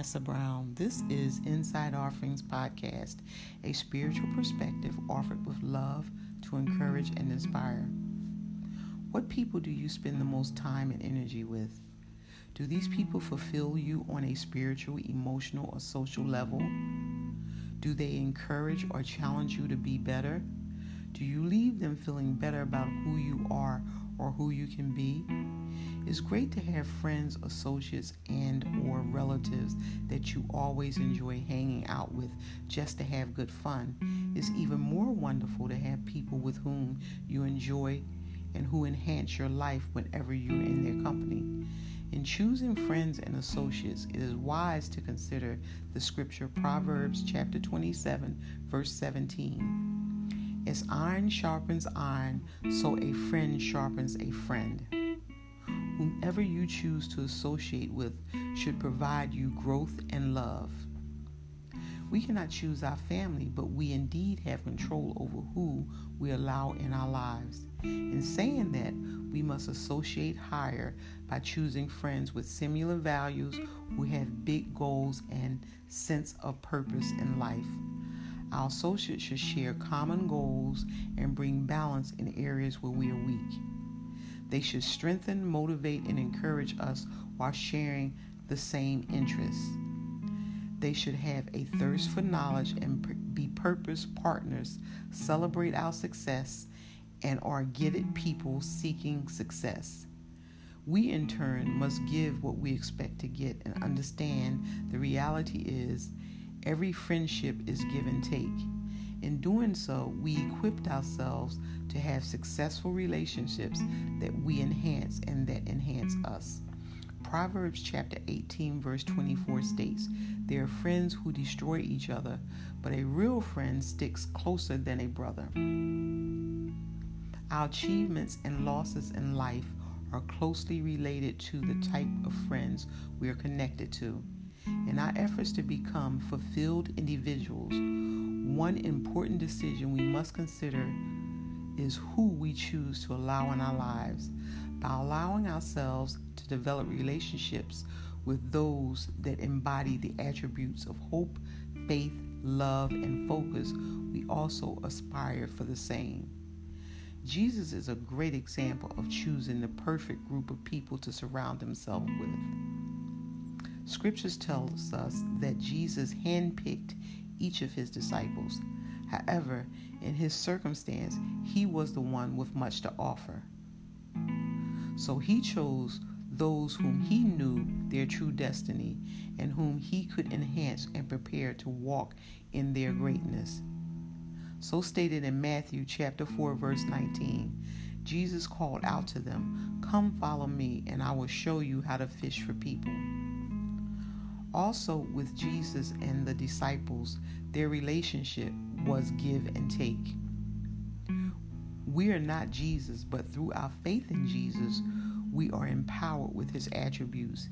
Nessa Brown. This is Inside Offerings Podcast, a spiritual perspective offered with love to encourage and inspire. What people do you spend the most time and energy with? Do these people fulfill you on a spiritual, emotional, or social level? Do they encourage or challenge you to be better? Do you leave them feeling better about who you are or who you can be? It's great to have friends, associates, and or relatives that you always mm-hmm. enjoy hanging out with just to have good fun. It's even more wonderful to have people with whom you enjoy and who enhance your life whenever you're in their company. In choosing friends and associates, it is wise to consider the scripture Proverbs chapter 27, verse 17. As iron sharpens iron, so a friend sharpens a friend whomever you choose to associate with should provide you growth and love. We cannot choose our family, but we indeed have control over who we allow in our lives. In saying that, we must associate higher by choosing friends with similar values who have big goals and sense of purpose in life. Our associates should share common goals and bring balance in areas where we are weak. They should strengthen, motivate, and encourage us while sharing the same interests. They should have a thirst for knowledge and be purpose partners, celebrate our success, and are gifted people seeking success. We, in turn, must give what we expect to get and understand the reality is every friendship is give and take. In doing so, we equipped ourselves to have successful relationships that we enhance and that enhance us. Proverbs chapter 18, verse 24 states, There are friends who destroy each other, but a real friend sticks closer than a brother. Our achievements and losses in life are closely related to the type of friends we are connected to. In our efforts to become fulfilled individuals, one important decision we must consider is who we choose to allow in our lives. By allowing ourselves to develop relationships with those that embody the attributes of hope, faith, love, and focus, we also aspire for the same. Jesus is a great example of choosing the perfect group of people to surround himself with. Scriptures tells us that Jesus handpicked each of his disciples. However, in his circumstance, he was the one with much to offer. So he chose those whom he knew their true destiny and whom he could enhance and prepare to walk in their greatness. So stated in Matthew chapter 4 verse 19, Jesus called out to them, "Come follow me and I will show you how to fish for people." Also, with Jesus and the disciples, their relationship was give and take. We are not Jesus, but through our faith in Jesus, we are empowered with his attributes.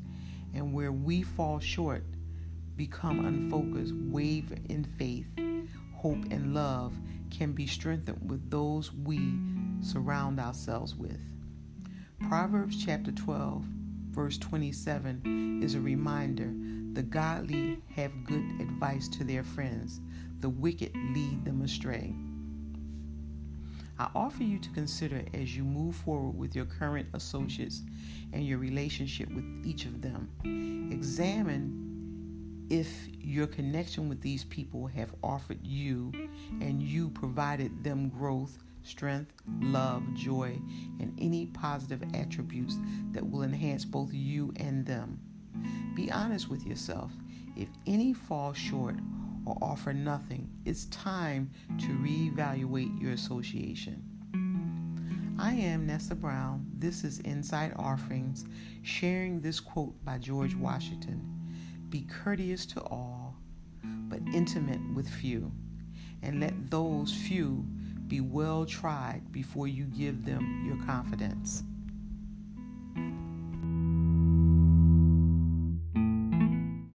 And where we fall short, become unfocused, waver in faith, hope, and love, can be strengthened with those we surround ourselves with. Proverbs chapter 12, verse 27 is a reminder the godly have good advice to their friends, the wicked lead them astray. I offer you to consider as you move forward with your current associates and your relationship with each of them. Examine if your connection with these people have offered you and you provided them growth, strength, love, joy, and any positive attributes that will enhance both you and them. Be honest with yourself. If any fall short or offer nothing, it's time to reevaluate your association. I am Nessa Brown. This is Inside Offerings, sharing this quote by George Washington Be courteous to all, but intimate with few, and let those few be well tried before you give them your confidence.